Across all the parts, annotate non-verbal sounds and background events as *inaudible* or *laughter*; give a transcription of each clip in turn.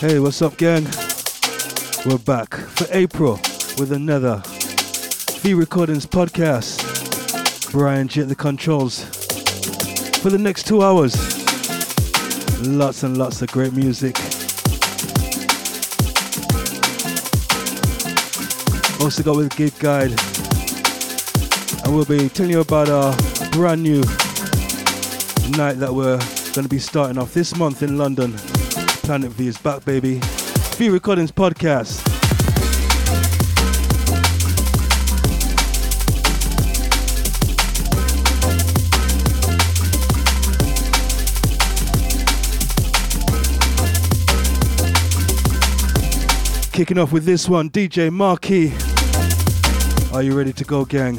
Hey, what's up, gang? We're back for April with another V Recordings podcast. Bryan Gee at the controls for the next two hours. Lots and lots of great music. Also got with Gig Guide. And we'll be telling you about our brand new night that we're going to be starting off this month in London. Planet V is back, baby. V Recordings Podcast. Kicking off with this one, DJ Marquee. Are you ready to go, gang?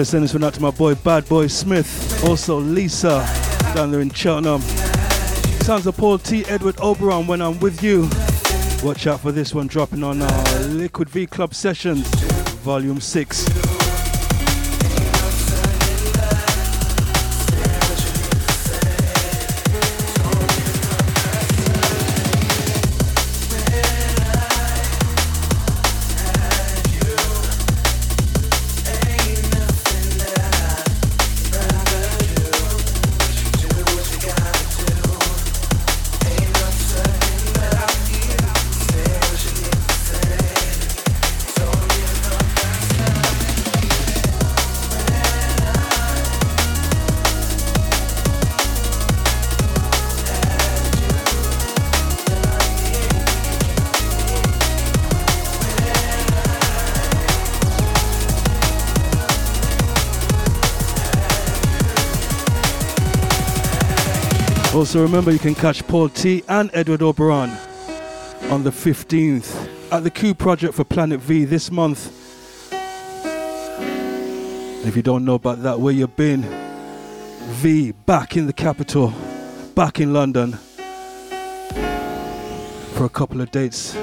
Gotta send this one out to my boy Bad Boy Smith, also Lisa down there in Cheltenham. Sounds of Paul T. Edward Oberon when I'm with you. Watch out for this one dropping on our Liquid V Club Sessions, Volume 6. Also, remember you can catch Paul T and Edward Oberon on the 15th at the Q Project for Planet V this month. If you don't know about that, where you've been, V back in the capital, back in London for a couple of dates.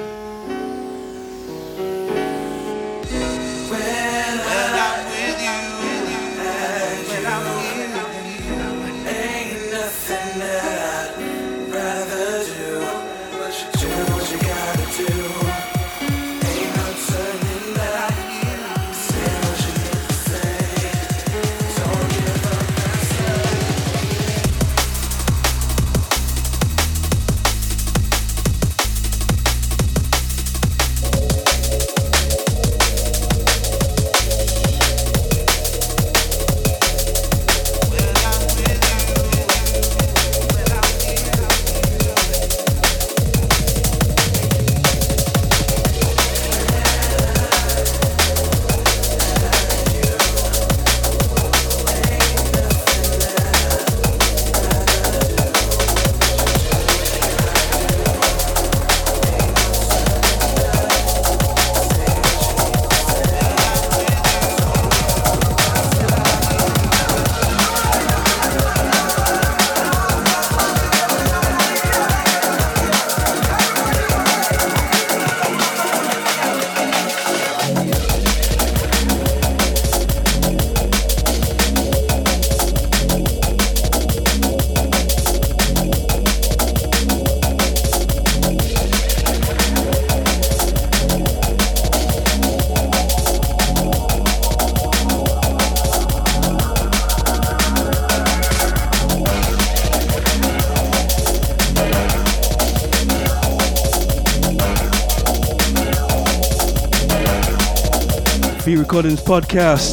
Recordings podcast.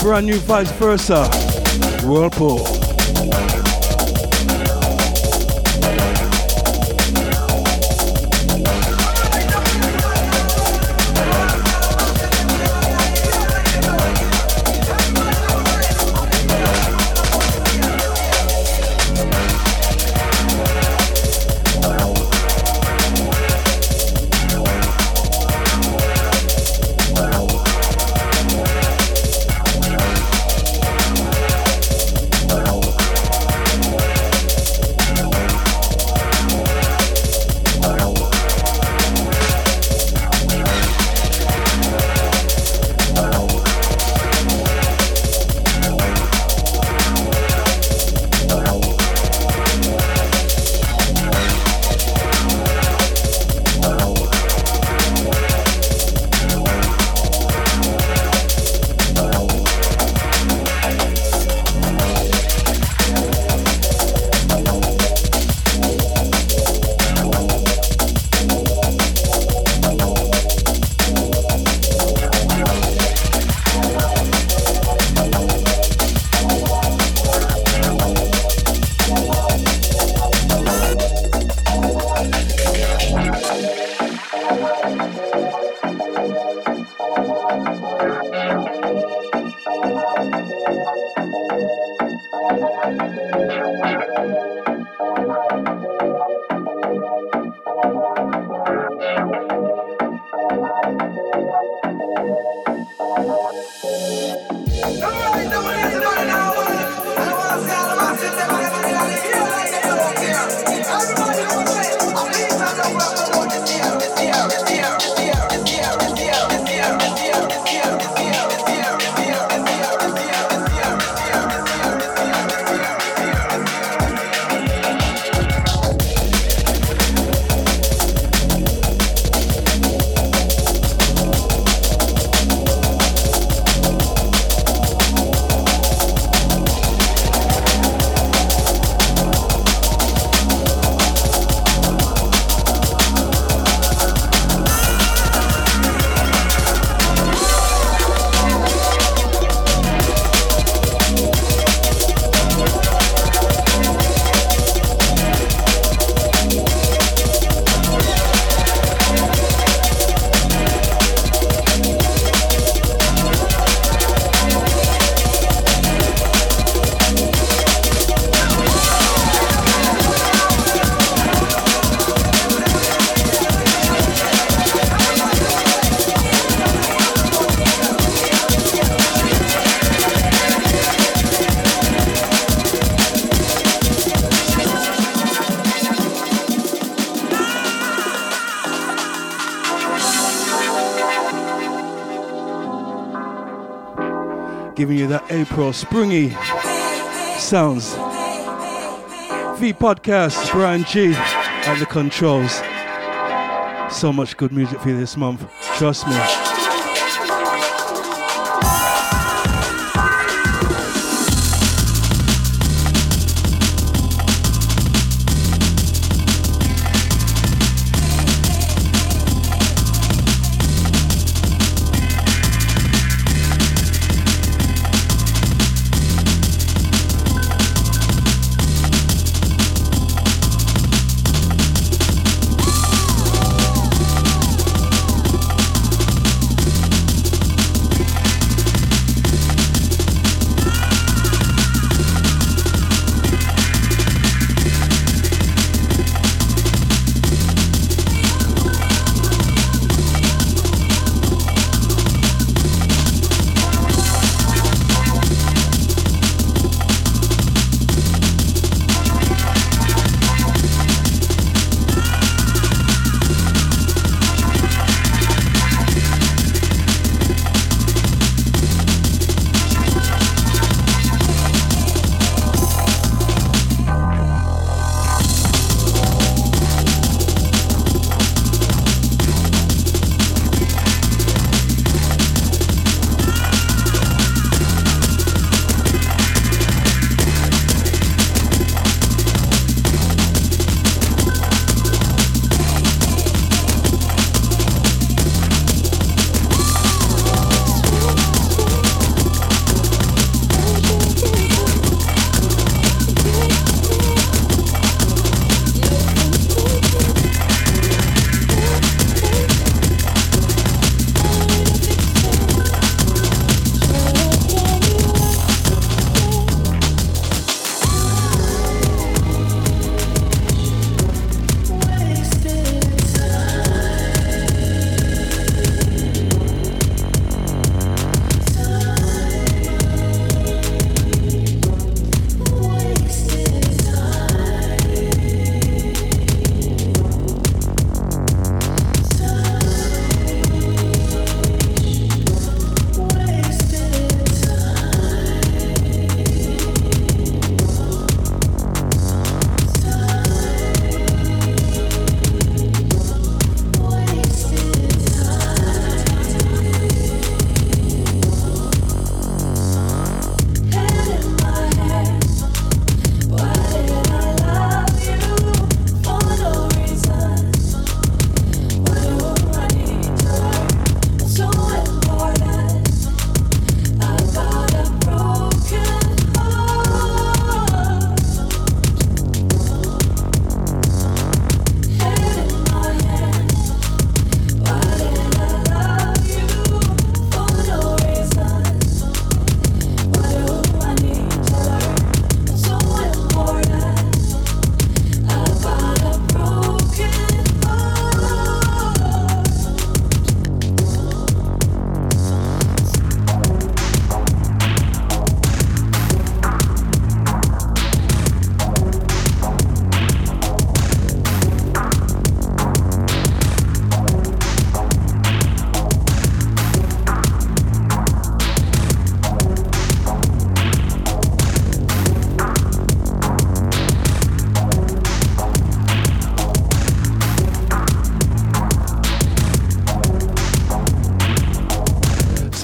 Brand new vice versa. Whirlpool. Giving you that April springy sounds. V Podcast, Bryan Gee at the controls. So much good music for you this month. Trust me.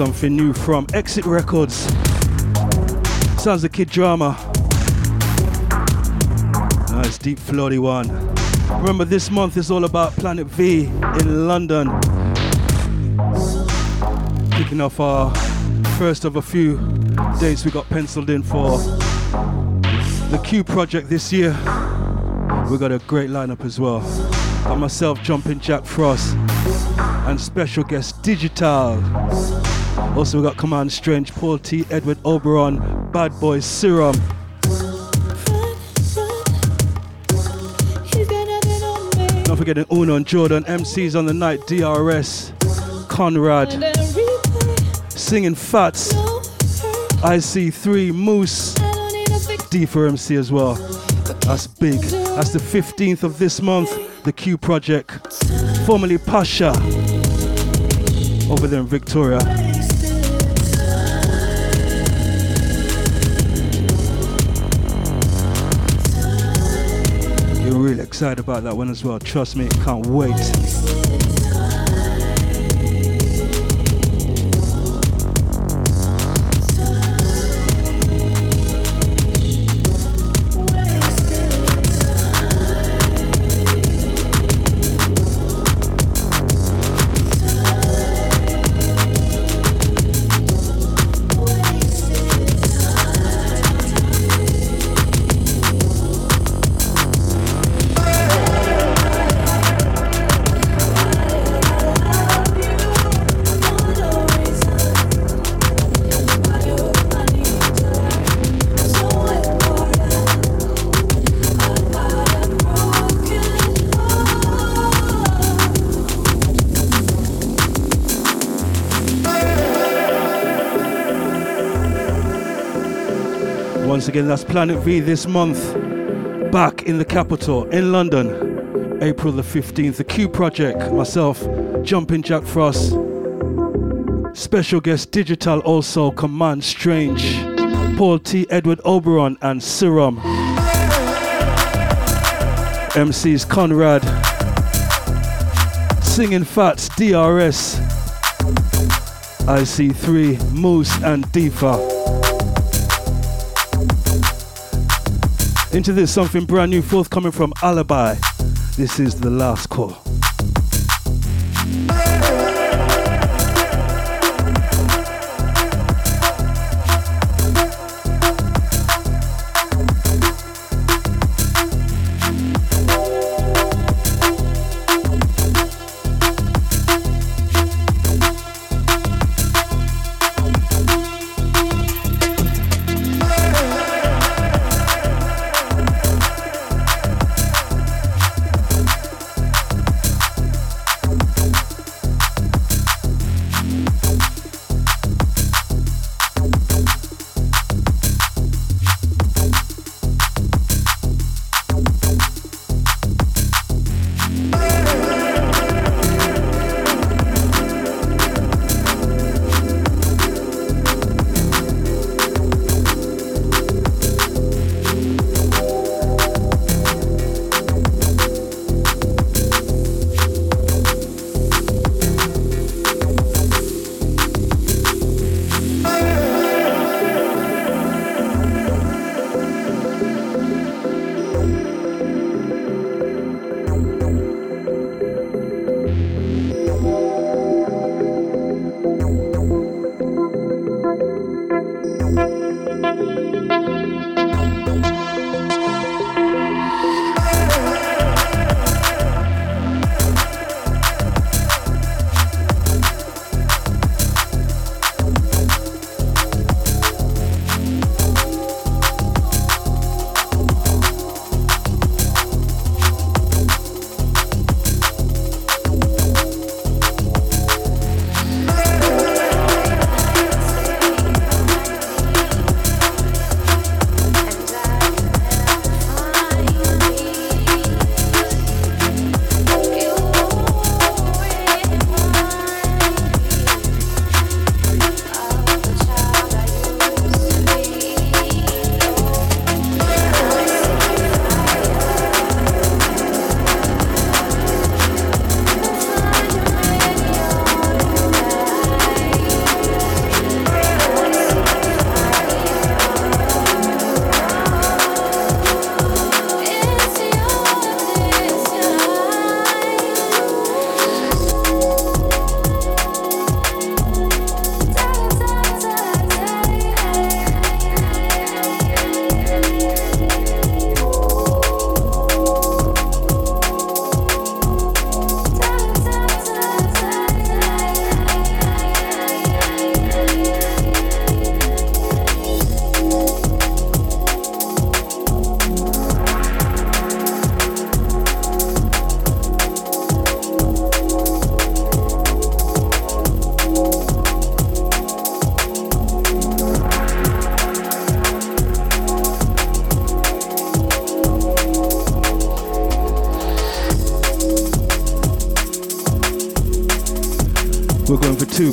Something new from Exit Records. Sounds like Kid Drama. Nice deep floaty one. Remember, this month is all about Planet V in London. Kicking off our first of a few dates we got penciled in for the Q project this year. We got a great lineup as well. Got myself, Jumping Jack Frost, and special guest Digital. Also, we got Command Strange, Paul T, Edward Oberon, Bad Boy Serum. Not forgetting Uno and Jordan, MCs on the night, DRS, Conrad, singing Fats, IC3, Moose, D for MC as well. That's big. That's the 15th of this month, the Q Project, formerly Pasha, over there in Victoria. really excited about that one as well. Trust me, can't wait. Again, that's Planet V this month. Back in the capital, in London, April the 15th. The Q Project, myself, Jumping Jack Frost. Special guest Digital also, Command Strange, Paul T. Edward Oberon, and Serum. MCs Conrad, Singing Fats, DRS, IC3, Moose, and Deefa. Into this something brand new forthcoming from Alibi. This is the last call.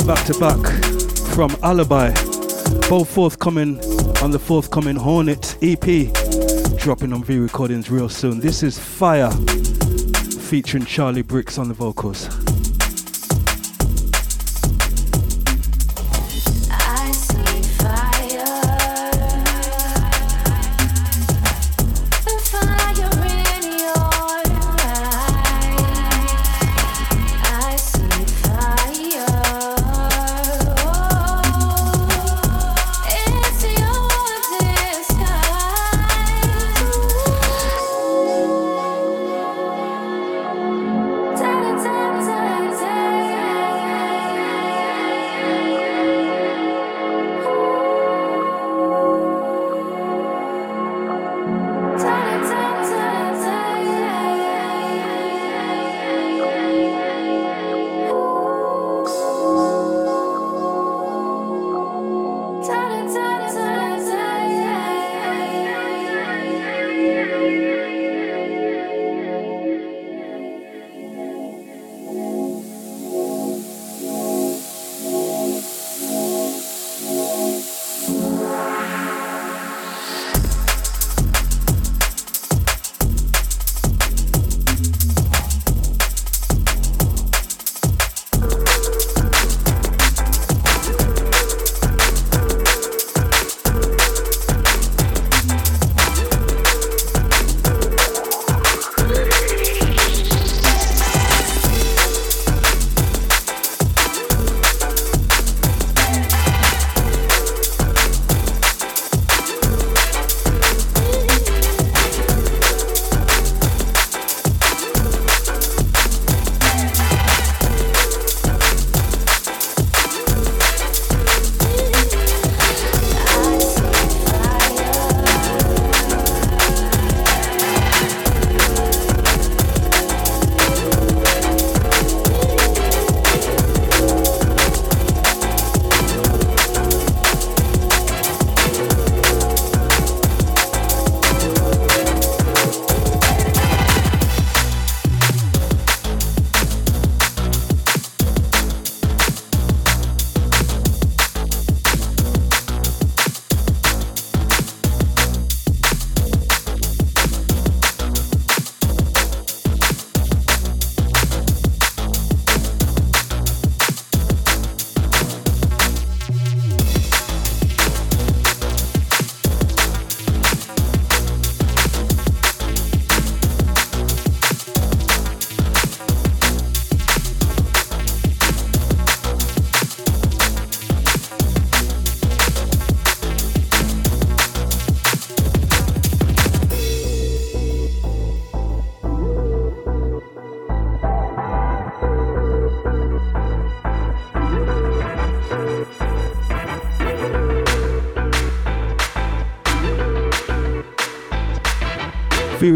Back to back from Alibi, both forthcoming on the forthcoming Hornet EP. dropping on V Recordings real soon. This is Fire featuring Charlie Bricks on the vocals.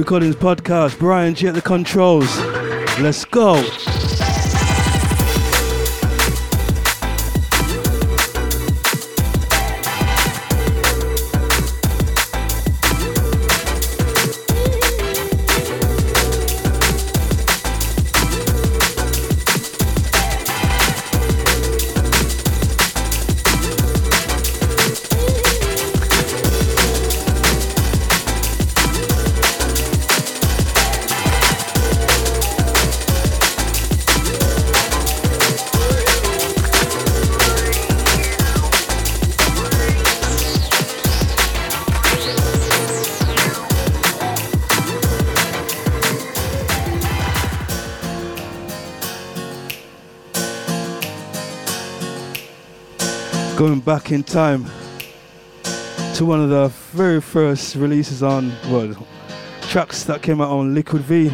Recordings podcast. Bryan Gee at the controls. Let's go. Going back in time to one of the very first releases on, well, tracks that came out on Liquid V.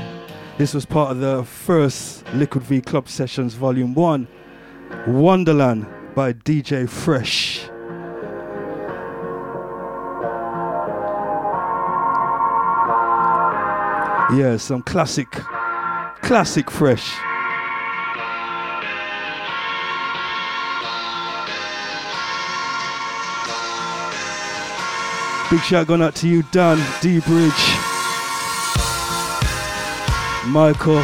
This was part of the first Liquid V Club Sessions Volume 1, Wonderland by DJ Fresh. Yeah, some classic, classic Fresh. Big shout going out to you, Dan, D Bridge, Michael.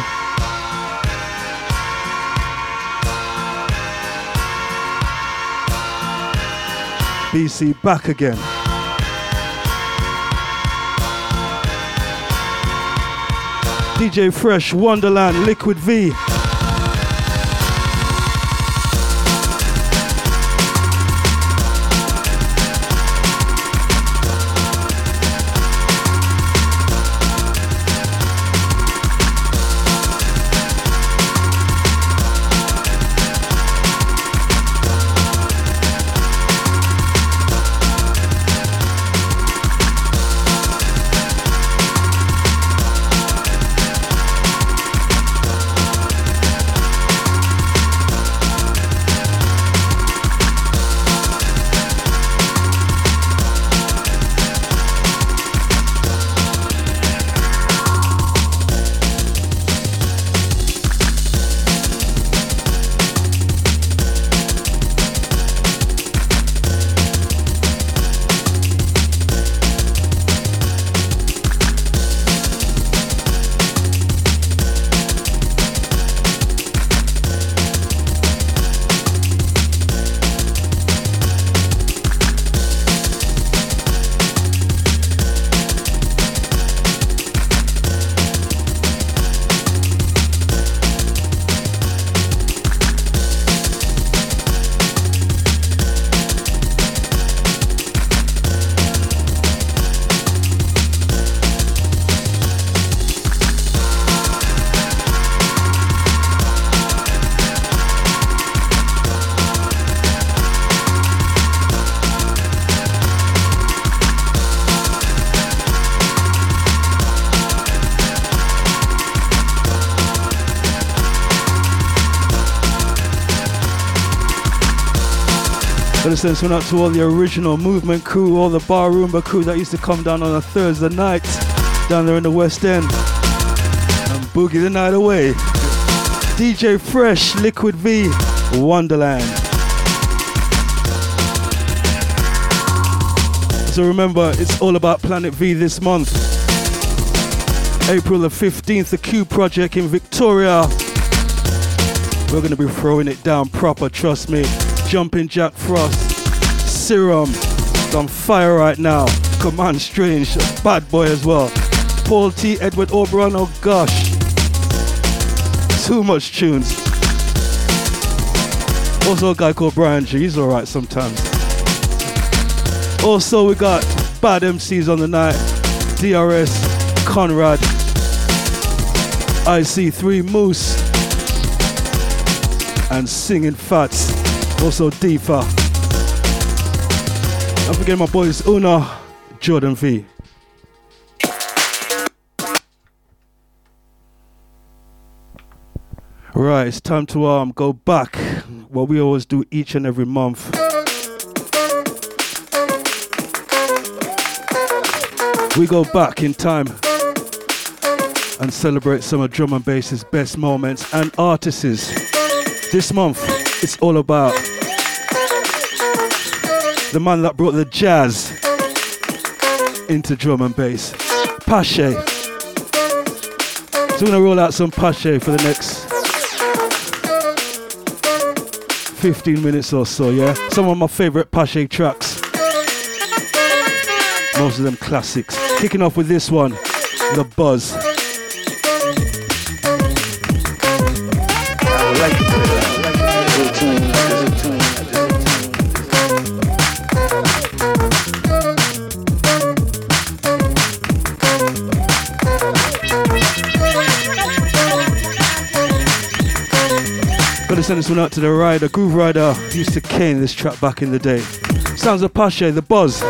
BC back again. DJ Fresh, Wonderland, Liquid V. This went out to all the original movement crew, all the Bar Rumba crew that used to come down on a Thursday night down there in the West End and boogie the night away. DJ Fresh, Liquid V, Wonderland. So remember, it's all about Planet V this month. April the 15th, the Q Project in Victoria. We're going to be throwing it down proper, trust me. Jumping Jack Frost. Serum. It's on fire right now. Command Strange, bad boy as well. Paul T. Edward Oberon, oh gosh. Too much tunes. Also a guy called Bryan Gee. He's alright sometimes. Also we got bad MCs on the night. DRS, Conrad, IC3 Moose, and Singing Fats. Also Deepa. Don't forget my boys Una, Jordan V. Right, it's time to um go back. What we always do each and every month. We go back in time and celebrate some of drum and bass's best moments and artists. This month, it's all about the man that brought the jazz into drum and bass. Peshay. So we're gonna roll out some Peshay for the next 15 minutes or so, yeah? Some of my favorite Peshay tracks. Most of them classics. Kicking off with this one, The Buzz. Send this one out to the rider. Grooverider used to cane this track back in the day. Sounds of Peshay, the buzz.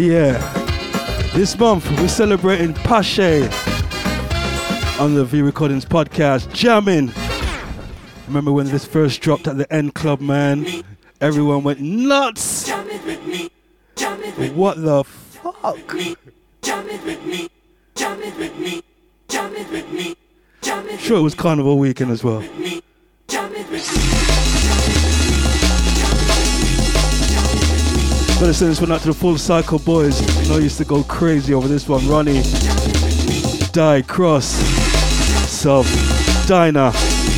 Yeah. This month we're celebrating Peshay on the V Recordings podcast, jamming. Remember when this first dropped at the End Club, man? Everyone went nuts. What the fuck? Sure, it was Carnival weekend as well. Gotta send this one out to the Full Cycle boys. You know, I used to go crazy over this one. Roni, Die, Krust, Suv, Dinah.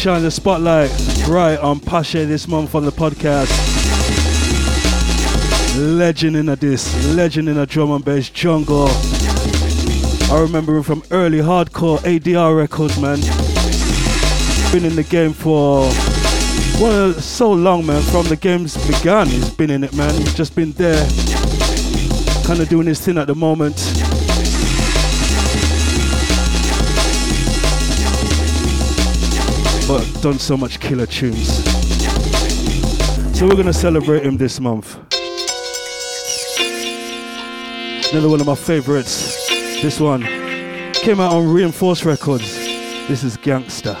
Shine the spotlight right on Peshay this month on the podcast. Legend in a disc, legend in a drum and bass jungle. I remember him from early hardcore ADR records, man. Been in the game for well, so long, man. From the games began, he's been in it, man. He's just been there, kind of doing his thing at the moment. But done so much killer tunes. So we're gonna celebrate him this month. Another one of my favorites. This one came out on Reinforced Records. This is Gangster.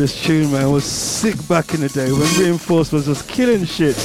This tune, man, was sick back in the day when Reinforced was just killing shit.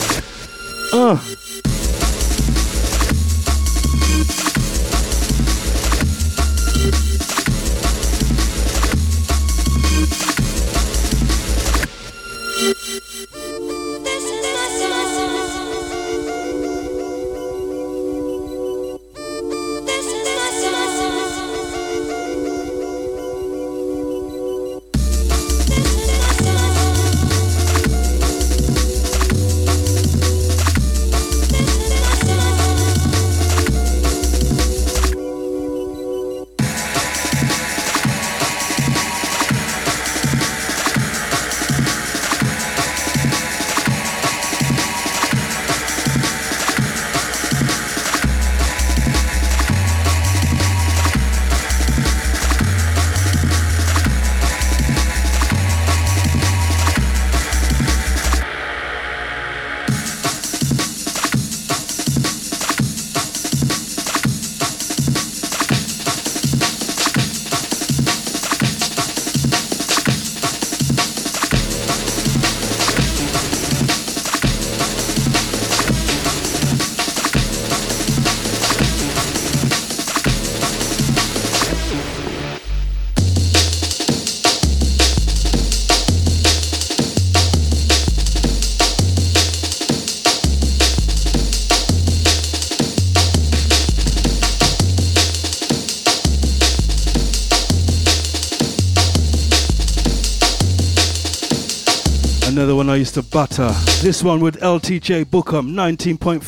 To butter. This one with LTJ Bukem 19.5.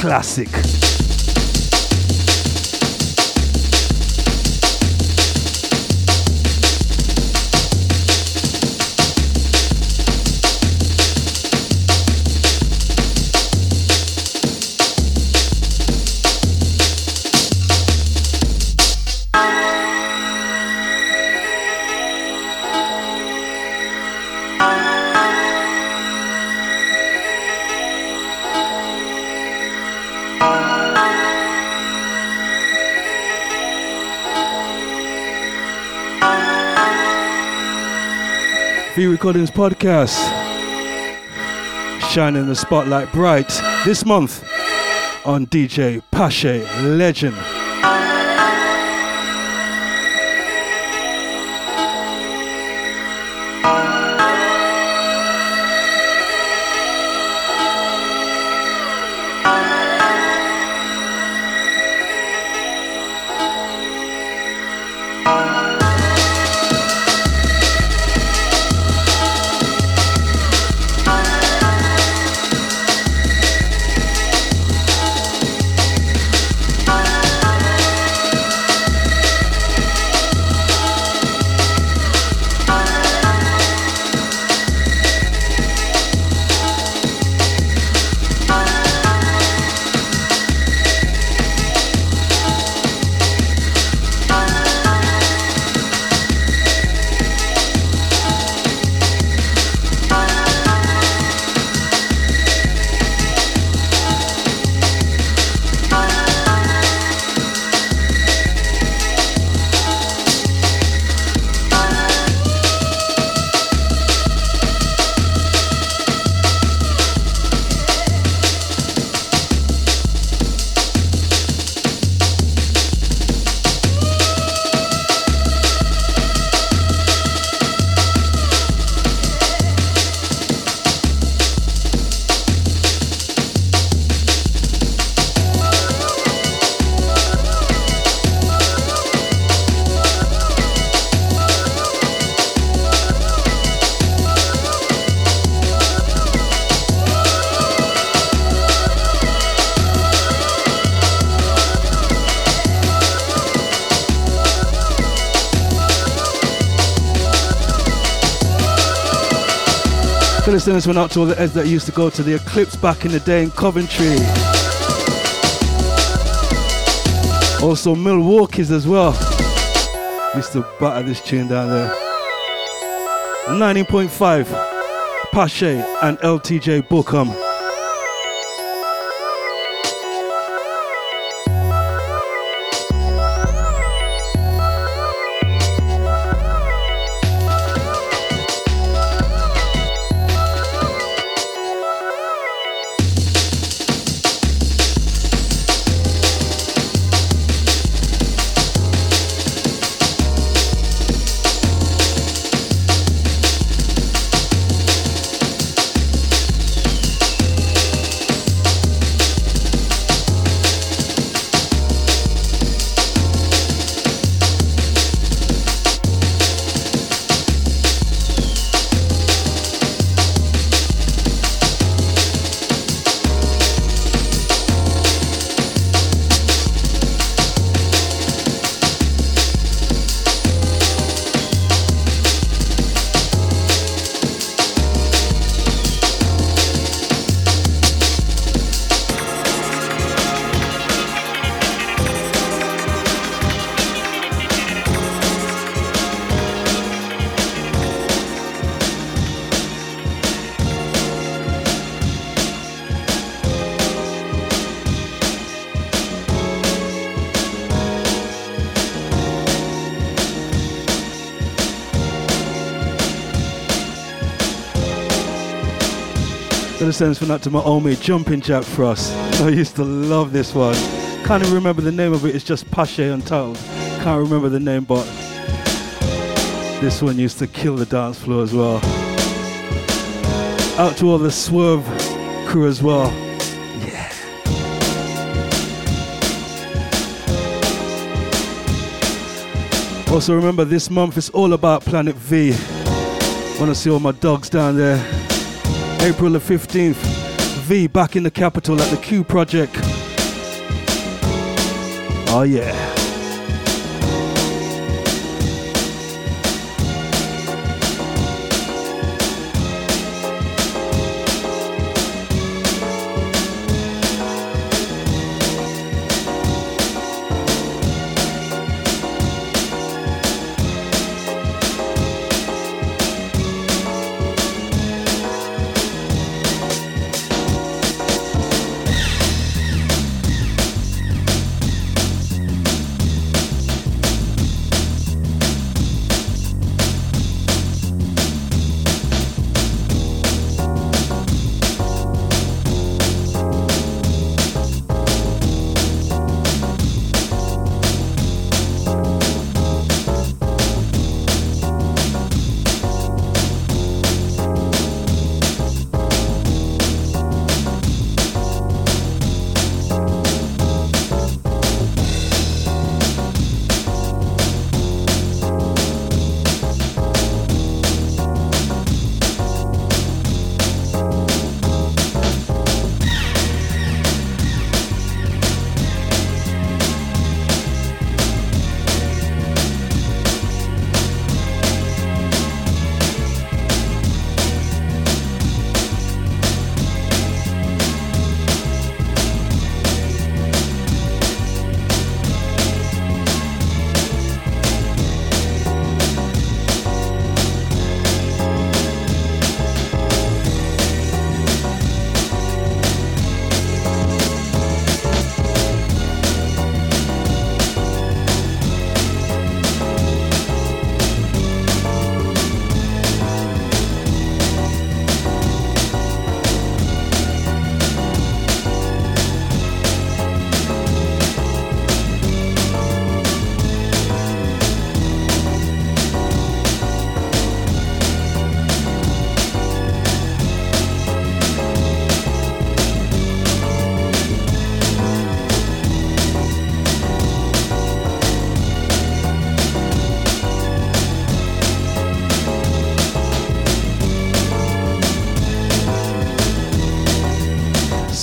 Classic. Recordings podcast. Shining the spotlight bright this month on DJ Peshay Legend. Listeners went out to all the Eds that used to go to the Eclipse back in the day in Coventry. Also Milwaukee's as well. Used to batter this tune down there. 19.5 Peshay and LTJ Bukem. Gonna send one out to my old mate, Jumping Jack Frost. I used to love this one. Can't even remember the name of it, it's just Peshay Untitled. Can't remember the name, but this one used to kill the dance floor as well. Out to all the Swerve crew as well. Yeah. Also remember this month is all about Planet V. Wanna see all my dogs down there. April the 15th, V back in the capital at the Q Project. Oh yeah.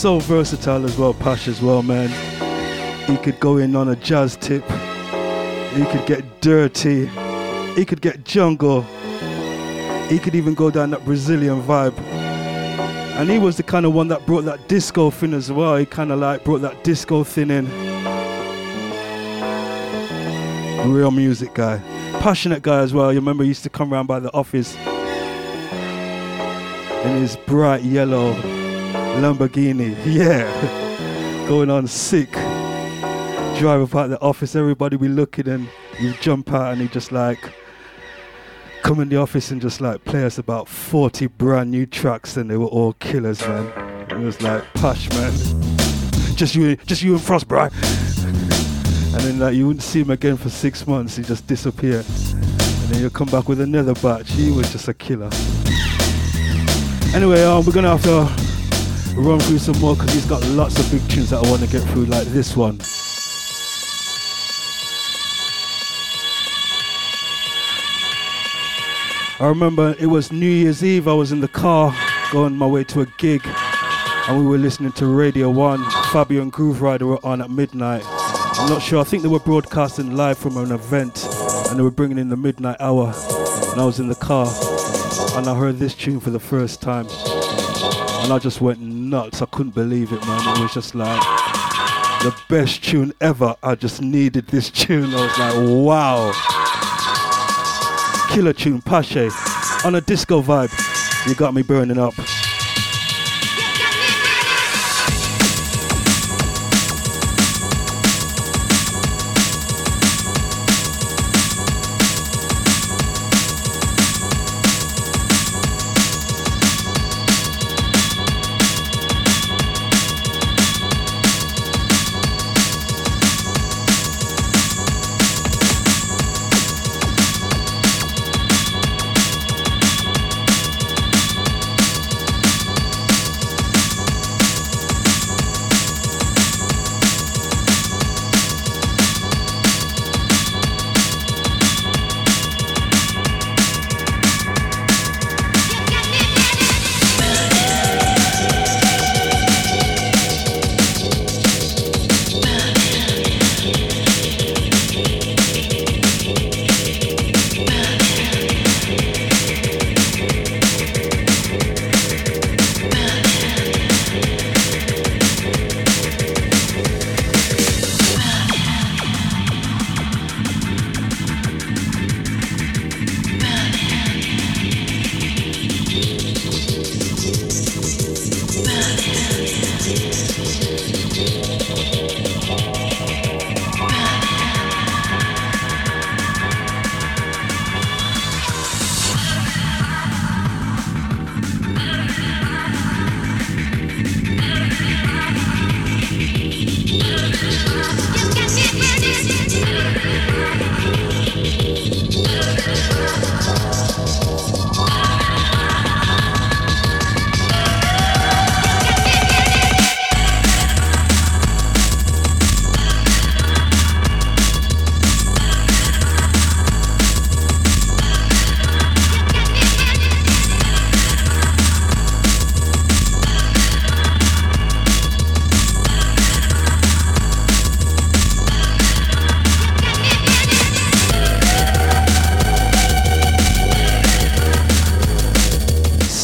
So versatile as well, Peshay as well, man. He could go in on a jazz tip. He could get dirty. He could get jungle. He could even go down that Brazilian vibe. And he was the kind of one that brought that disco thing as well. He kind of like brought that disco thing in. Real music guy. Passionate guy as well. You remember he used to come around by the office in his bright yellow Lamborghini, yeah, going on sick. Drive up out the office, everybody be looking, and you jump out, and he just like come in the office and just like play us about 40 brand new tracks, and they were all killers, man. It was like push, man. Just you, just you and Frost, bro. And then like you wouldn't see him again for six months. He just disappeared, and then you come back with another batch. He was just a killer. Anyway, um, we're gonna have to run through some more because he's got lots of big tunes that I want to get through, like this one. I remember it was New Year's Eve, I was in the car going my way to a gig and we were listening to Radio 1. Fabio and Grooverider were on at midnight. I'm not sure, I think they were broadcasting live from an event and they were bringing in the midnight hour. And I was in the car and I heard this tune for the first time. And I just went nuts. I couldn't believe it, man. It was just like the best tune ever. I just needed this *laughs* tune. I was like, wow. Killer tune, Peshay. On a disco vibe. You got me burning up.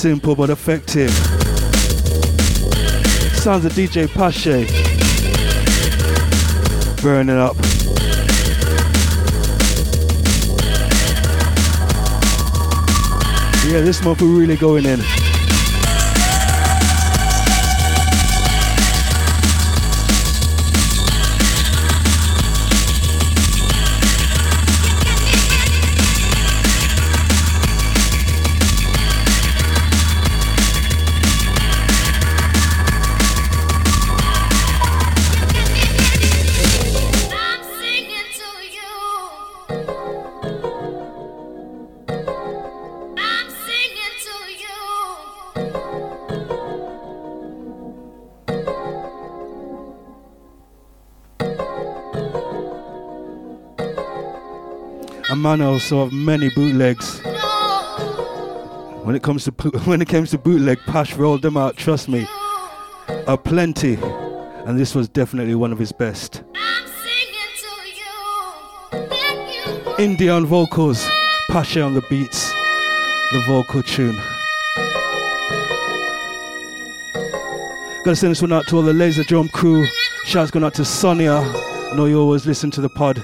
Simple but effective. Sounds of DJ Peshay. Burning up. Yeah, this month we're really going in. Man also have many bootlegs. When it comes to *laughs* when it comes to bootleg, Peshay rolled them out. Trust me, a plenty, and this was definitely one of his best. Indian vocals, Peshay on the beats, the vocal tune. Gotta send this one out to all the Laser Drum crew. Shouts going out to Sonia. I Know you always listen to the pod.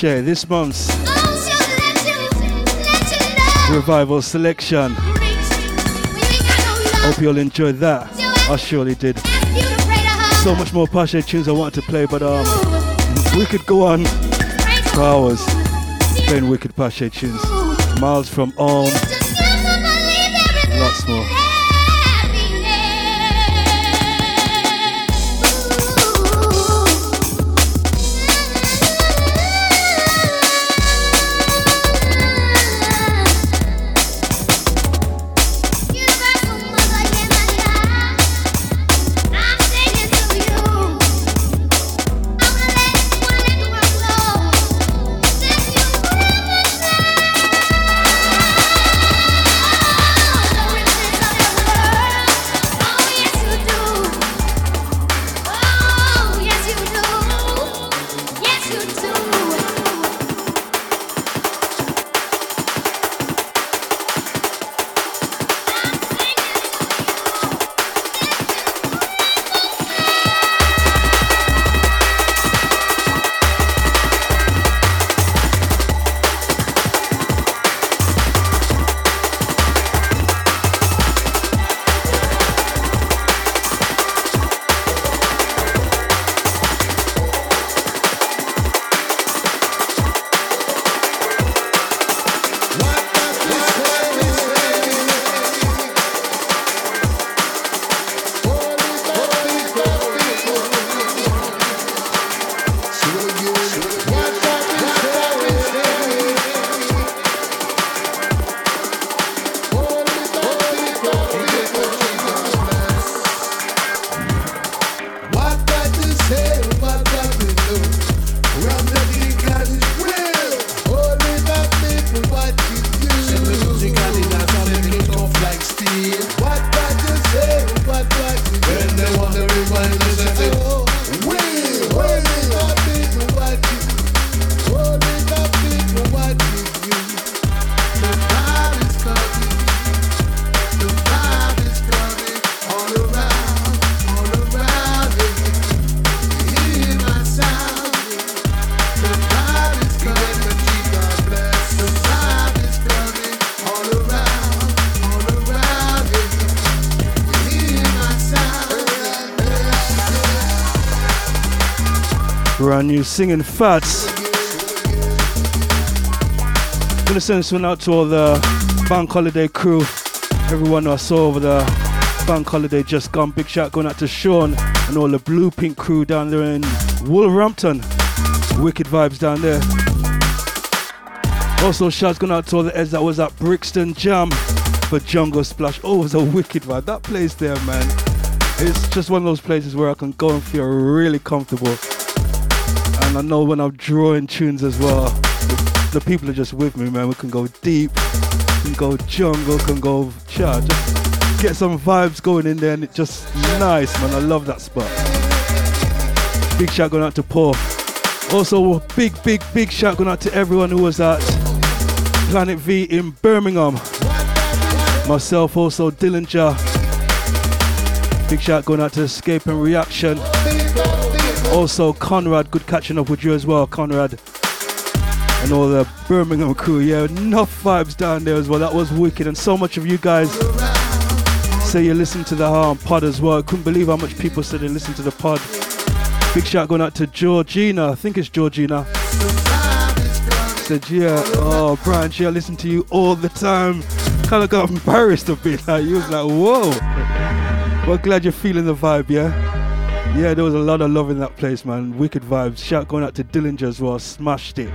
Yeah, this month's revival selection. Hope you. All enjoyed that. I surely did. So much more Peshay tunes I wanted to play, but um, we could go on. For hours. playing wicked Peshay tunes. Miles from Home, lots more. You singing fats. Gonna send this one out to all the bank holiday crew, everyone I saw over the bank holiday just gone. Big shout going out to Sean and all the blue pink crew down there in Wolverhampton. Wicked vibes down there. Also, shouts going out to all the heads that was at Brixton Jam for Jungle Splash. Oh, it was a wicked vibe. That place there, man. It's just one of those places where I can go and feel really comfortable. And I know when I'm drawing tunes as well, the, people are just with me, man. We can go deep, can go jungle, can go chat, just get some vibes going in there, and it's just nice, man. I love that spot. Big shout going out to Paul. Also, big, big, big shout going out to everyone who was at Planet V in Birmingham. Myself, also Dillinja. Big shout going out to Escape and Reaction. Also, Conrad, good catching up with you as well, Conrad. And all the Birmingham crew, yeah, enough vibes down there as well. That was wicked. And so much of you guys say you listen to the um, pod as well. I couldn't believe how much people said they listen to the pod. Big shout going out to Georgina. I think it's Georgina. Said, yeah, oh, Bryan, yeah, I listen to you all the time. Kind of got embarrassed a bit. Like, you was like, whoa. Well, glad you're feeling the vibe, yeah? Yeah, there was a lot of love in that place, man. Wicked vibes. Shout going out to Dillinja as well. Smashed it.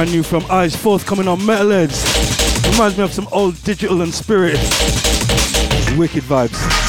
Brand new from Eyes forthcoming on Metalheadz. Reminds me of some old digital and spirit. Wicked vibes.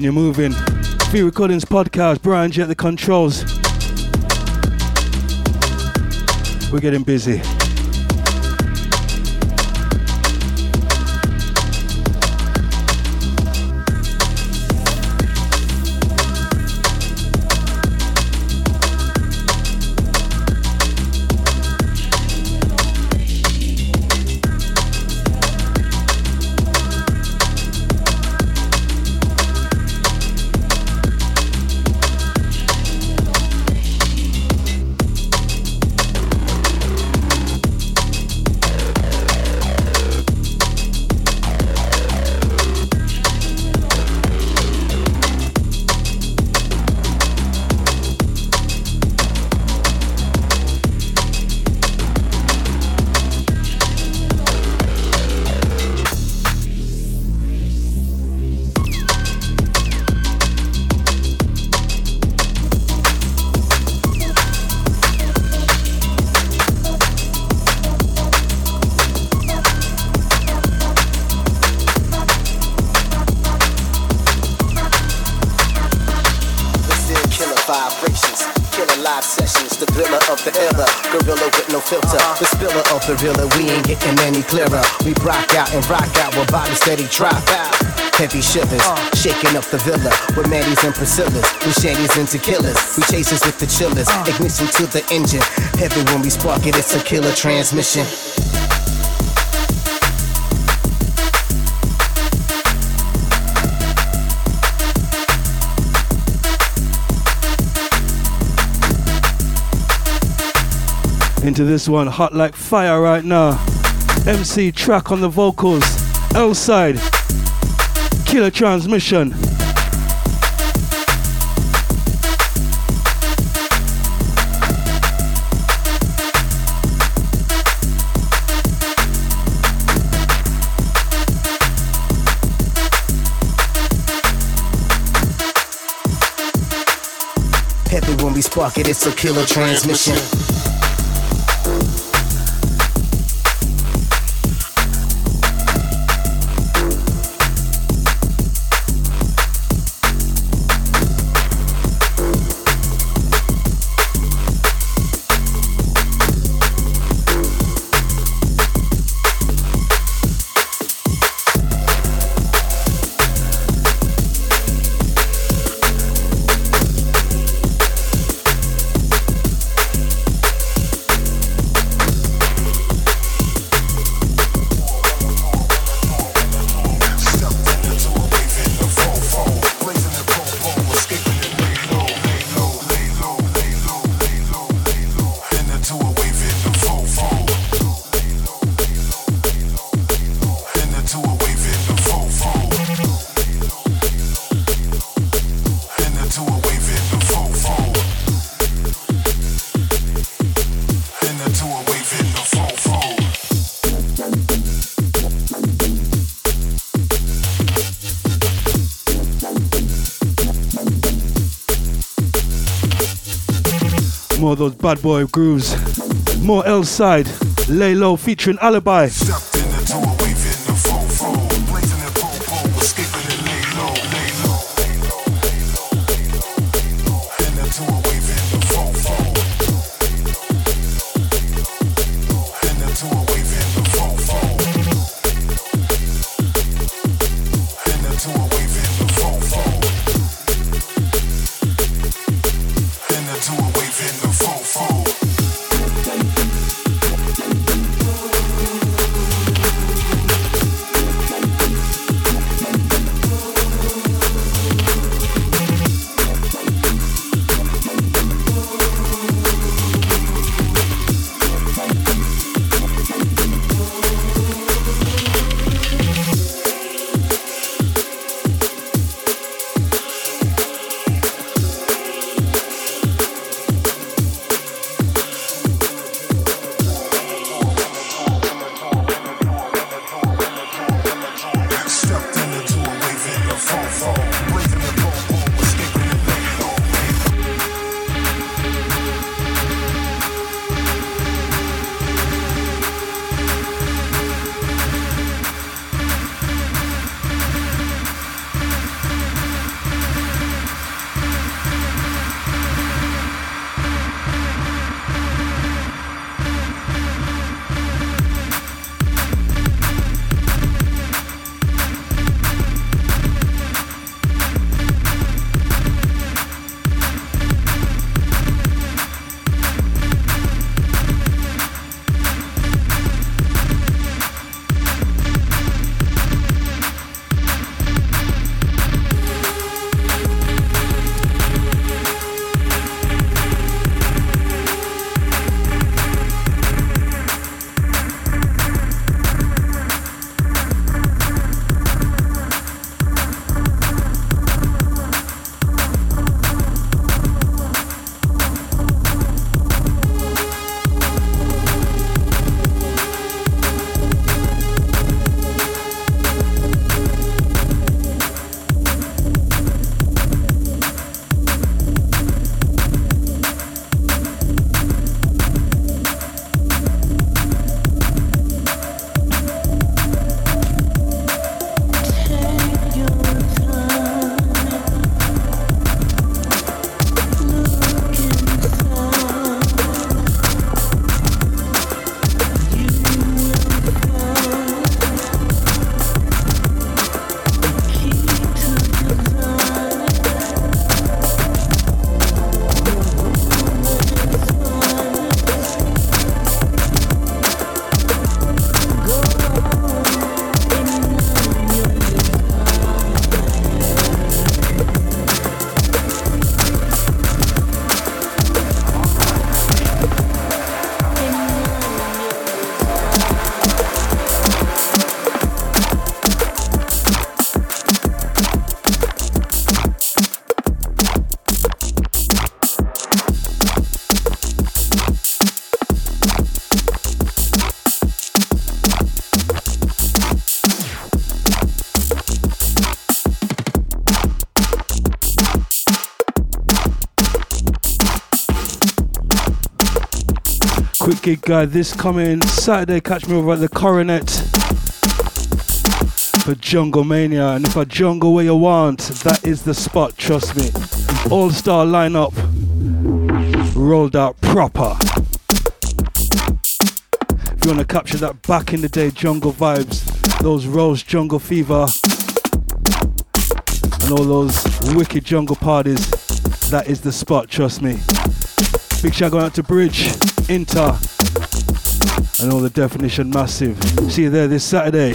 Keeping you moving. V Recordings podcast, Bryan Jet the controls. We're getting busy. Shivers, uh. shaking up the villa with Manny's and Priscilla's. We shanties into killers, we chasers with the chillers. Uh. Ignition to the engine, heavy when we spark it, it's a killer transmission. Into this one, hot like fire right now. MC track on the vocals. Outside. Killer transmission. Heavy when we spark it, it's a killer transmission. Bad boy grooves. More L-Side, lay low featuring Alibi. Gig guy this coming Saturday. Catch me over at the Coronet for Jungle Mania. And if I jungle where you want, that is the spot, trust me. All star lineup rolled out proper. If you want to capture that back in the day jungle vibes, those Rose Jungle Fever, and all those wicked jungle parties, that is the spot, trust me. Big shout out to Bridge, Inter, and all the definition massive. See you there this Saturday.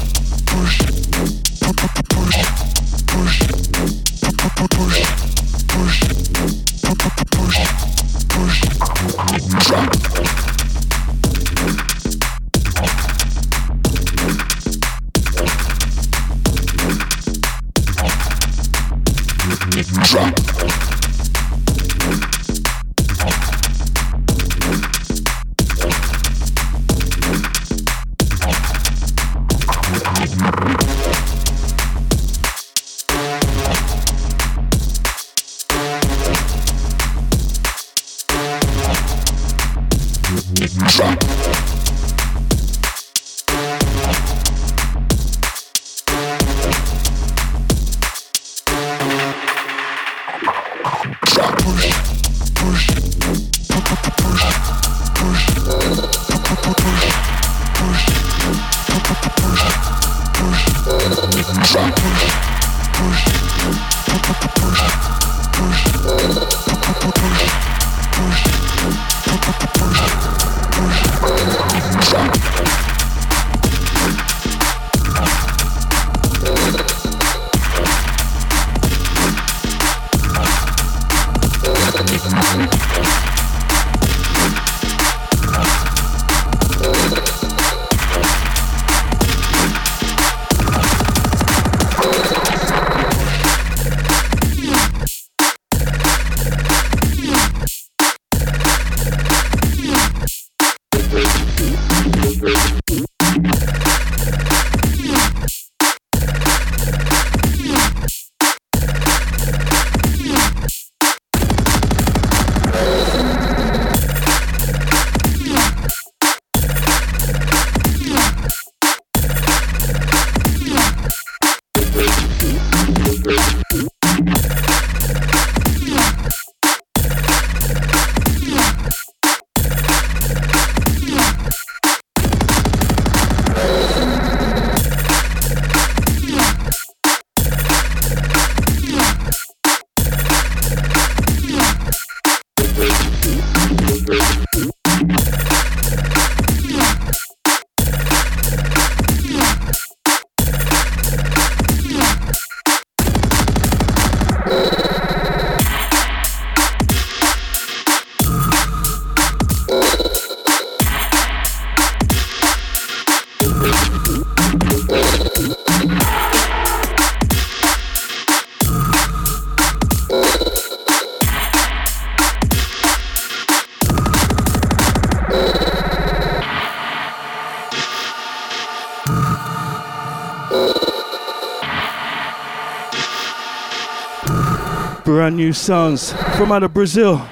new sounds from out of Brazil.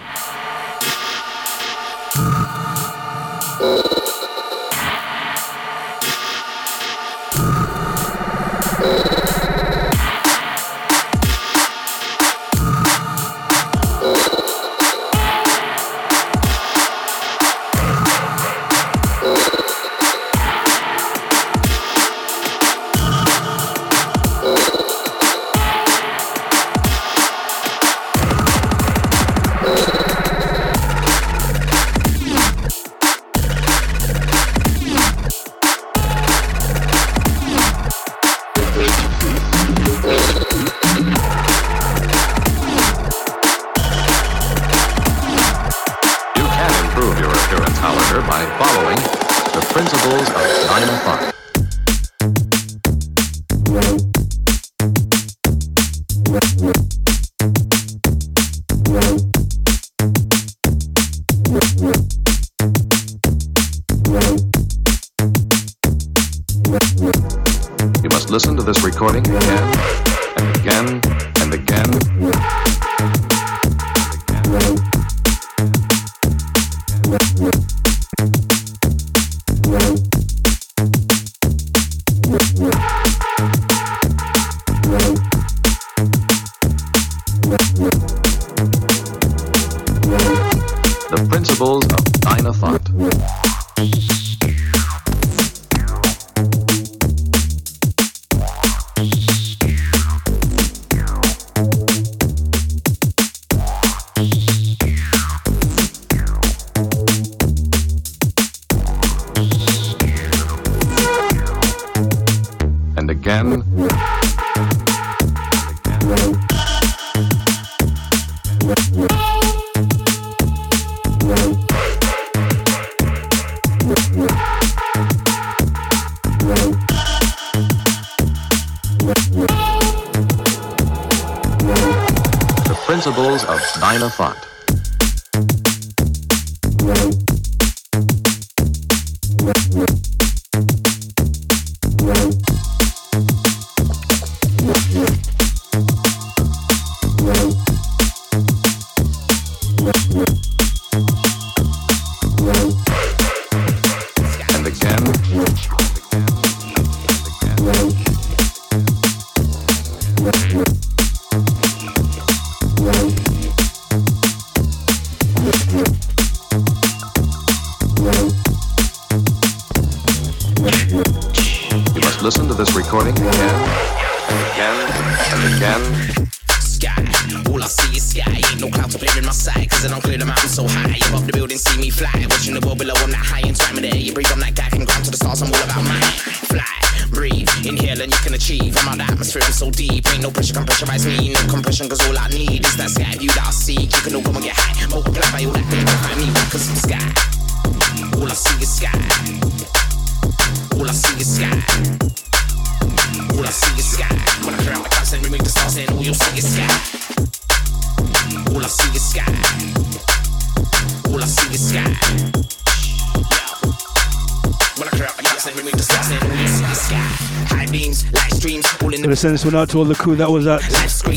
One out to all the crew that was at.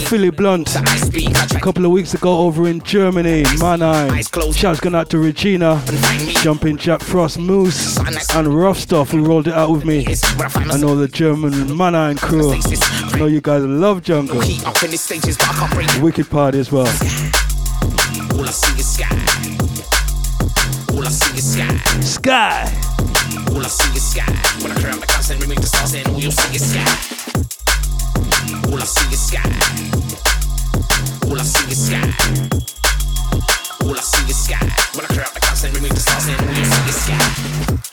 Philly Blunt a couple of weeks ago over in Germany, Mannheim. Shouts going out to Regina, and. Jumping Jack Frost, Moose, and Rough Stuff who rolled it out with me. Myself. know the German Mannheim crew. I know you guys love jungle. Wicked party as well. All I see is sky. All I see is sky. Sky. All I see is sky. When I the and the stars, and all you'll see is sky. All I see is sky. All I see is sky. All I see is sky. When I clear out the clouds and remove the stars, and all see is sky.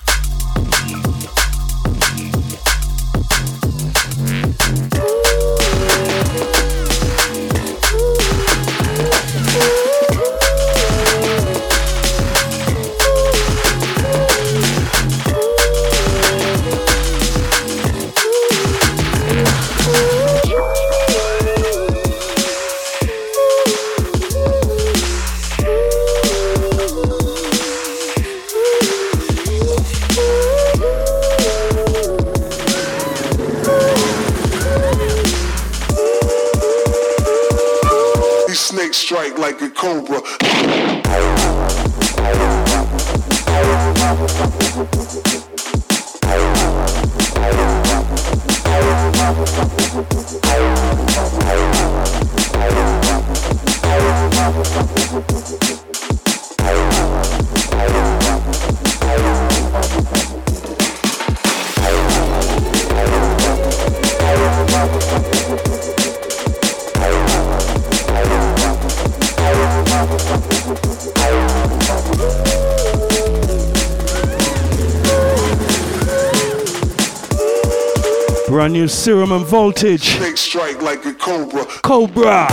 Like a cobra. Serum and voltage. Snakes strike like a cobra. Cobra.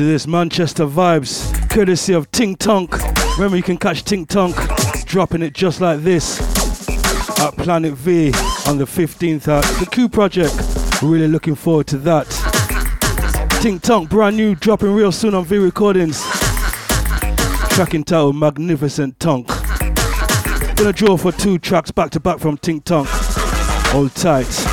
Into this Manchester vibes, courtesy of Tink Tonk. Remember, you can catch Tink Tonk dropping it just like this at Planet V on the 15th at the Q Project. Really looking forward to that. Tink Tonk, brand new, dropping real soon on V Recordings. Track entitled Magnificent Tonk. Gonna draw for two tracks back to back from Tink Tonk. Hold tight.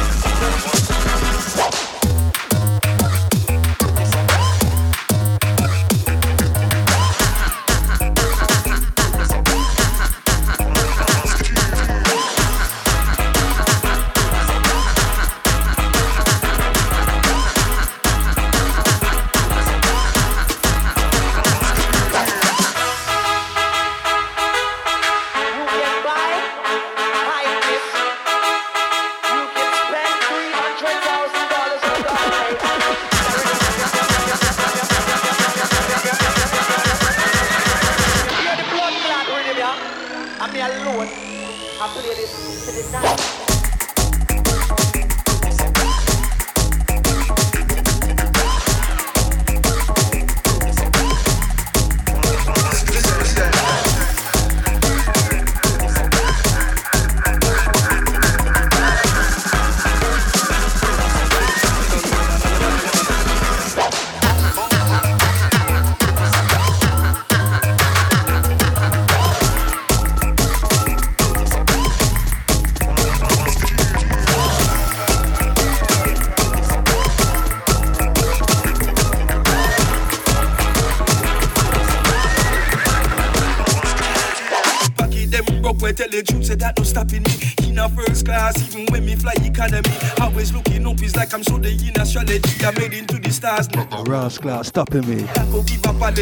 Rascal stopping me.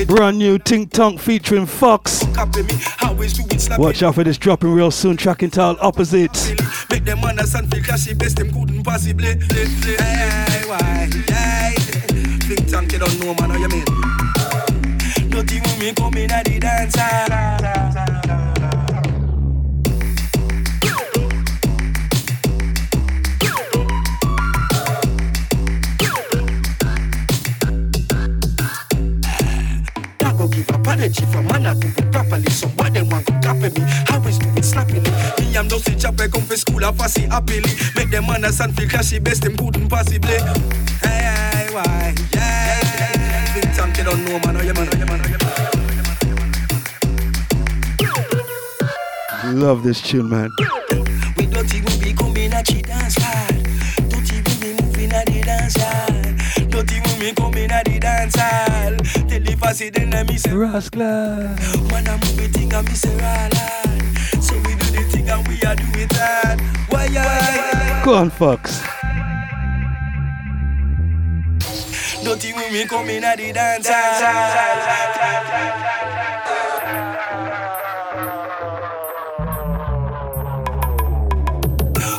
Brand new Tink Tonk featuring Fox. Watch out for this dropping real soon. Tracking entitled Opposite. Make them understand feel classy best them couldn't possibly. Think Tank you don't know man how you mean. Nothing with me coming at the dance. Ah, apology for man I do it properly. So them want to copy me? How is do it slappily? Me I'm just a chap come for school I fussy happily. Make them understand feel clashy best them couldn't possibly. Hey, hey, why? Yeah. Think time they don't know man, oh yeah man, oh yeah man, oh yeah man. Love this tune, man. We don't even be coming at you dance hard. Don't even be moving at the dance hall. Don't even be coming at the dance hall say then I miss Rascal. Man, I'm moving thing I miss a So we do the thing and we are doing that. Why, why? Go on, Fox. Don't even me come in at the dance.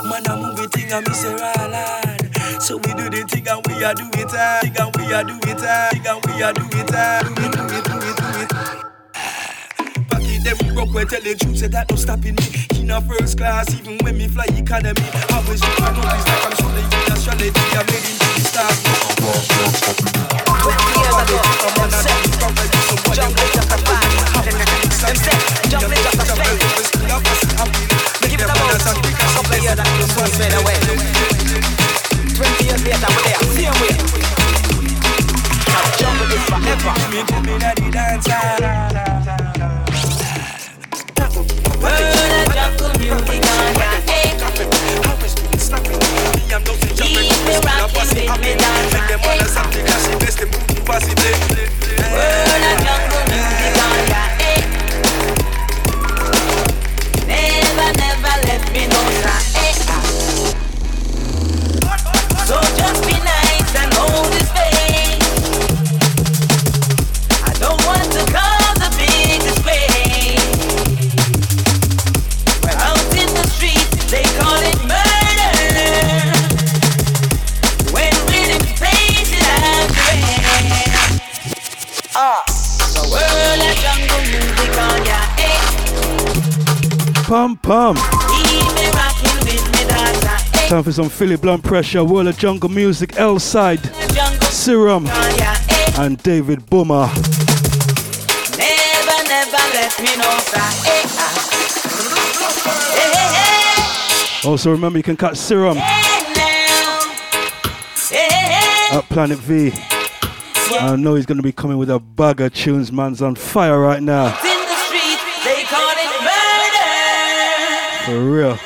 Man, I'm moving thing a So we do the thing and we are doing that. Thing and we are doing that. Thing and we are doing that them broke we tell the truth, say that no stopping me. In a first class, even when me fly economy. Always look for notice like I'm sure the astrology I made into the stars. Twenty years ago, them said, jungle just a vibe. Them said, jungle just a slave. Give it a bounce, couple of years and you soon fade away. Twenty years later, we're there, same way. Jungle at the dance Never, Pum pum. Time for some Philly Blunt Pressure, World of Jungle Music, L-Side, Serum. and David Boomer. Never, never let me know, ah. Also, remember you can catch Serum Hey, now. Hey, hey, at Planet V. I know he's going to be coming with a bag of tunes. Man's on fire right now. For real.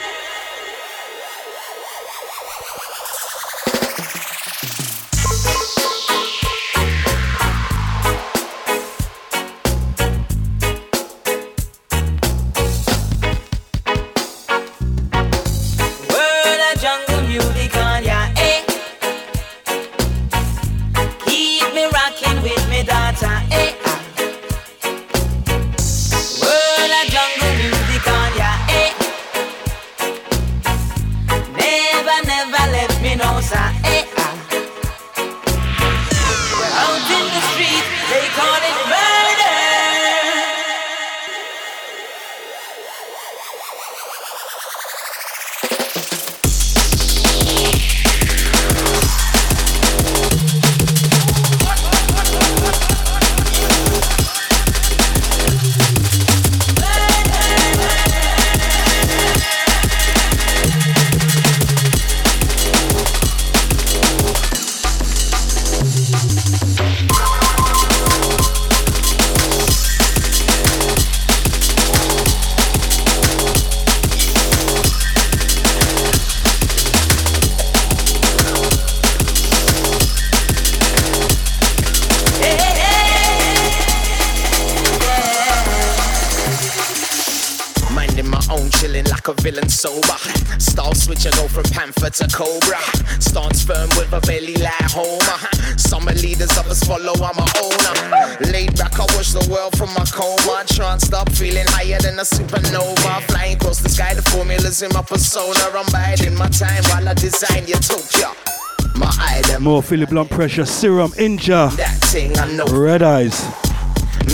More Philly Blunt pressure. Serum Inja. that thing I know. Red Eyes.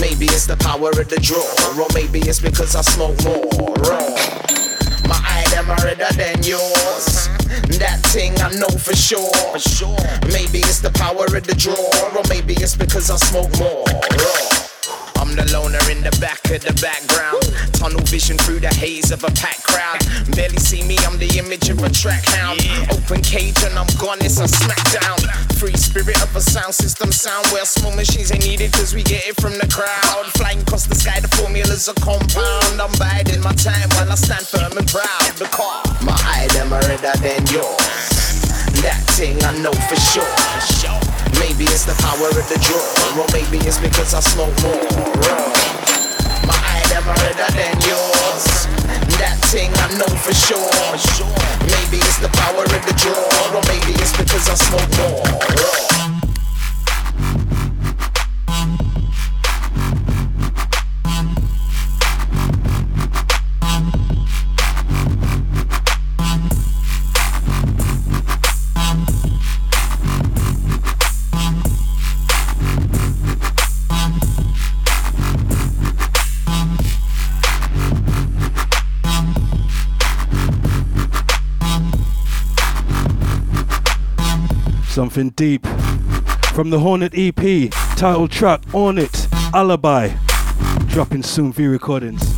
Maybe it's the power of the draw, or maybe it's because I smoke more. Raw. My item are redder than yours. That thing I know for sure. For sure. Maybe it's the power of the draw, or maybe it's because I smoke more. Raw. I'm the loner in the back of the background. Tunnel vision through the haze of a packed crowd. Barely see me, I'm the image of a track hound. Open cage and I'm gone, it's a smackdown. Free spirit of a sound system sound where small machines ain't needed cause we get it from the crowd. Flying across the sky, the formula's a compound. I'm biding my time while I stand firm and proud. The car, my item are redder than yours. That thing I know for sure. Maybe it's the power of the draw, or maybe it's because I smoke more. My item are redder than yours. That thing I know for sure. Maybe it's the power of the draw, or maybe it's because I smoke more. Something deep. From the Hornet EP, title track On It, Alibi. Dropping soon, V Recordings.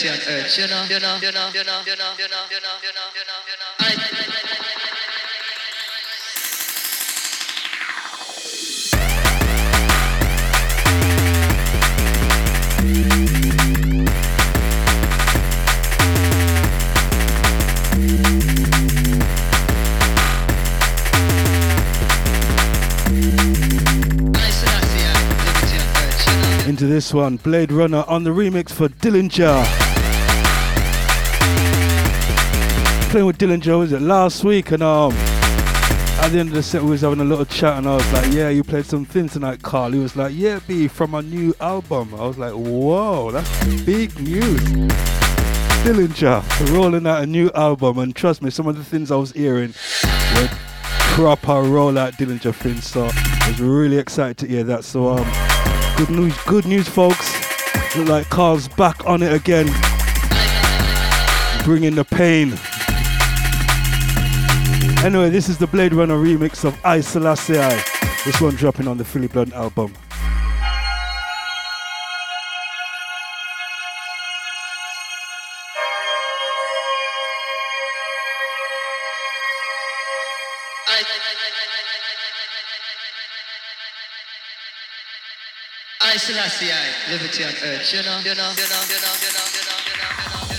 On earth, you know, you know, you know, you know, you know, you know, you know, you know, you know, you know. I I Selassie, I liberty on earth, you know. Into this one, Blade Runner on the remix for Dillinja. Playing with was it last week? And um, at the end of the set, we was having a little chat, and I was like, "Yeah, you played some things tonight, Carl." He was like, "Yeah, B, from a new album." I was like, "Whoa, that's big news." Dillinja rolling out a new album, and trust me, some of the things I was hearing were proper rollout Dillinja things. So I was really excited to hear that. So um, good news, good news, folks. Look like Carl's back on it again, bringing the pain. Anyway, this is the Blade Runner remix of I Selassie. This one dropping on the Philly Blunt album. I Selassie, liberty on earth. You know, you know, you know, you know, you know, you know, you know.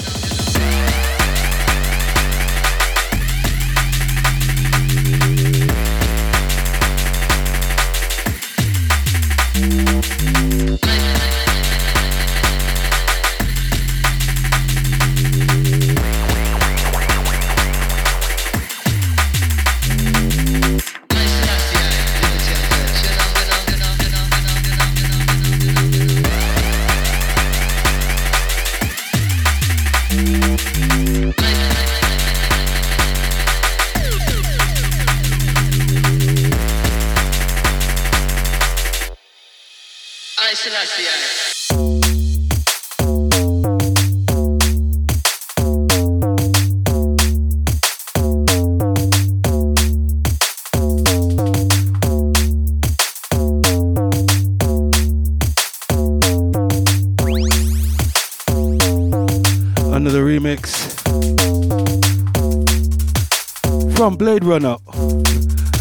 Blade Runner.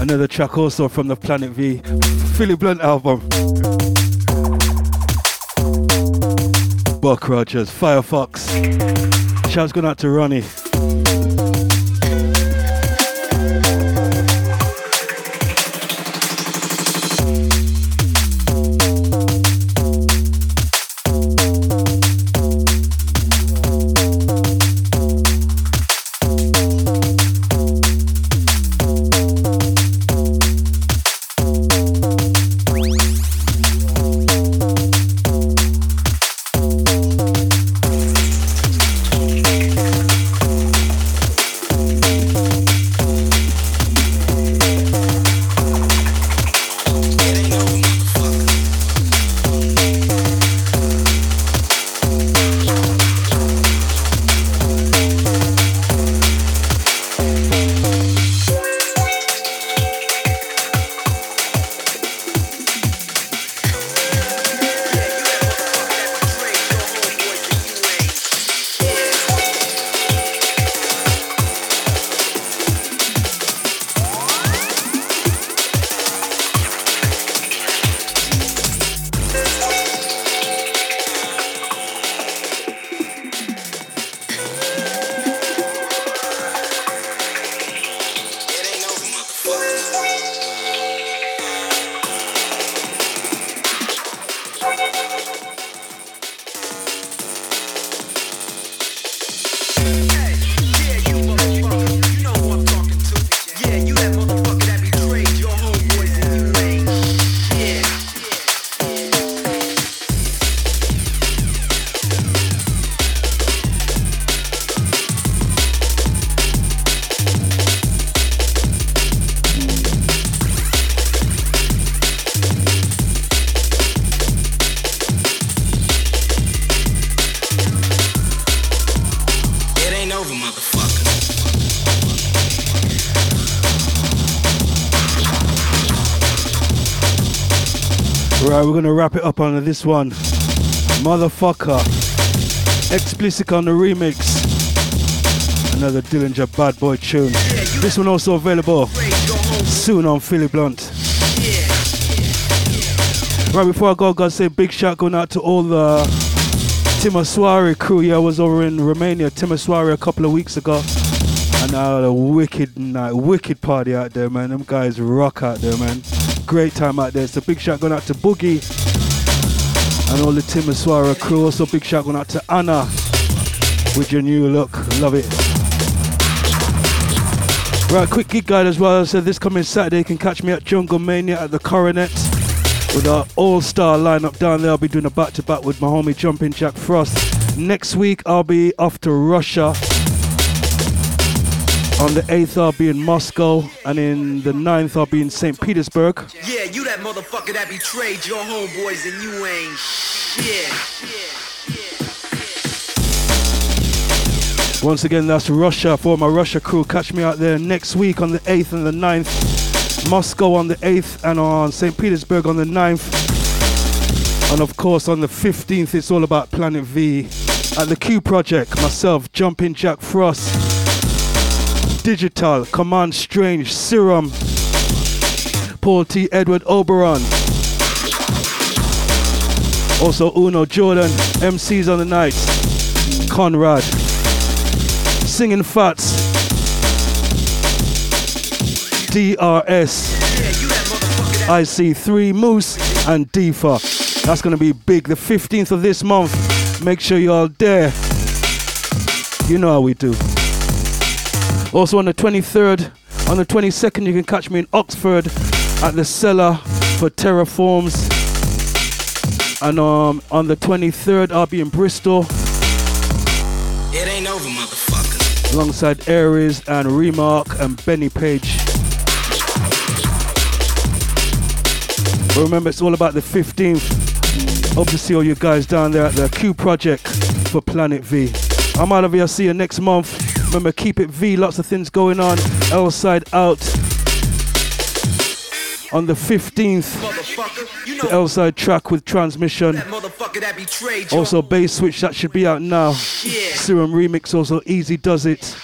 Another track also from the Planet V Philly Blunt album. Buck Rogers, Firefox. Shouts going out to Roni. Gonna wrap it up on this one. Motherfucker. Explicit on the remix. Another Dillinja bad boy tune. This one also available soon on Philly Blunt. Right before I go, I gotta say big shout going out to all the Timisoara crew. Yeah, I was over in Romania, Timisoara, a couple of weeks ago. And I had a wicked night, wicked party out there, man. Them guys rock out there, man. Great time out there. So big shout going out to Boogie and all the Timisoara crew. Also big shout going out to Anna with your new look. Love it. Right, quick gig guide as well. So this coming Saturday, you can catch me at Jungle Mania at the Coronet with our all-star lineup down there. I'll be doing a back-to-back with my homie Jumping Jack Frost. Next week, I'll be off to Russia. On the 8th, I'll be in Moscow, and in the 9th, I'll be in St. Petersburg. Yeah, you that motherfucker that betrayed your homeboys and you ain't shit. Once again, that's Russia for my Russia crew. Catch me out there next week on the 8th and the 9th. Moscow on the 8th and on St. Petersburg on the 9th. And of course, on the 15th, it's all about Planet V at the Q Project. Myself, Jumping Jack Frost, Digital, Command Strange, Serum, Paul T. Edward Oberon. Also, Uno Jordan, MCs on the night, Conrad, Singing Fats, DRS, IC3 Moose, and Defa. That's gonna be big. The 15th of this month. Make sure you're all there. You know how we do. Also on the 23rd, on the 22nd, you can catch me in Oxford at the cellar for Terraforms. And um, on the 23rd, I'll be in Bristol It ain't over, motherfucker. alongside Aries and Remark and Benny Page. But remember, it's all about the 15th. Hope to see all you guys down there at the Q Project for Planet V. I'm out of here. See you next month. Remember, keep it V. Lots of things going on. L-Side out on the 15th. You know The L-Side track with transmission. Also, bass switch that should be out now. Yeah. Serum remix also easy does it.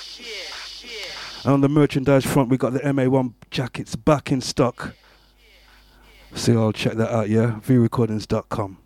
And on the merchandise front, we got the MA1 jackets back in stock. So y'all check that out, yeah. vrecordings.com.